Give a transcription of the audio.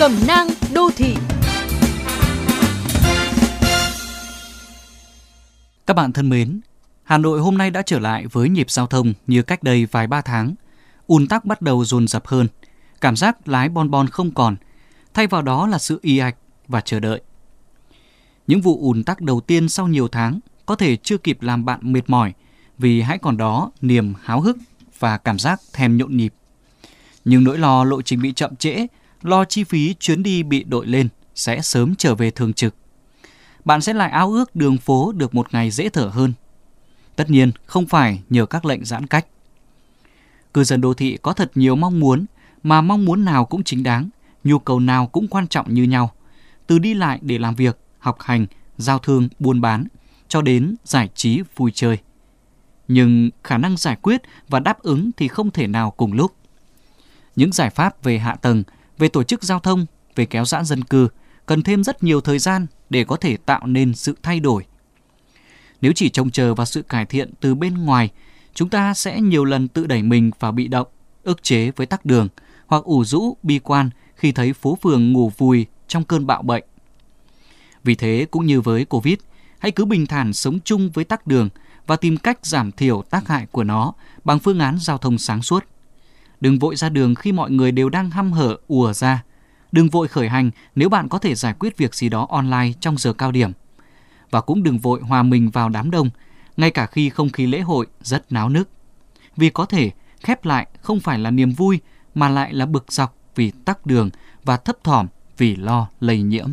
Cẩm nang đô thị Các bạn thân mến, Hà Nội hôm nay đã trở lại với nhịp giao thông như cách đây vài ba tháng. ùn tắc bắt đầu dồn dập hơn, cảm giác lái bon bon không còn, thay vào đó là sự y ạch và chờ đợi. Những vụ ùn tắc đầu tiên sau nhiều tháng có thể chưa kịp làm bạn mệt mỏi vì hãy còn đó niềm háo hức và cảm giác thèm nhộn nhịp. Nhưng nỗi lo lộ trình bị chậm trễ, lo chi phí chuyến đi bị đội lên sẽ sớm trở về thường trực. Bạn sẽ lại ao ước đường phố được một ngày dễ thở hơn. Tất nhiên không phải nhờ các lệnh giãn cách. Cư dân đô thị có thật nhiều mong muốn mà mong muốn nào cũng chính đáng, nhu cầu nào cũng quan trọng như nhau. Từ đi lại để làm việc, học hành, giao thương, buôn bán, cho đến giải trí, vui chơi. Nhưng khả năng giải quyết và đáp ứng thì không thể nào cùng lúc. Những giải pháp về hạ tầng, về tổ chức giao thông, về kéo giãn dân cư cần thêm rất nhiều thời gian để có thể tạo nên sự thay đổi. Nếu chỉ trông chờ vào sự cải thiện từ bên ngoài, chúng ta sẽ nhiều lần tự đẩy mình vào bị động, ức chế với tắc đường hoặc ủ rũ bi quan khi thấy phố phường ngủ vùi trong cơn bạo bệnh. Vì thế cũng như với Covid, hãy cứ bình thản sống chung với tắc đường và tìm cách giảm thiểu tác hại của nó bằng phương án giao thông sáng suốt. Đừng vội ra đường khi mọi người đều đang hăm hở ùa ra. Đừng vội khởi hành nếu bạn có thể giải quyết việc gì đó online trong giờ cao điểm. Và cũng đừng vội hòa mình vào đám đông, ngay cả khi không khí lễ hội rất náo nức. Vì có thể khép lại không phải là niềm vui mà lại là bực dọc vì tắc đường và thấp thỏm vì lo lây nhiễm.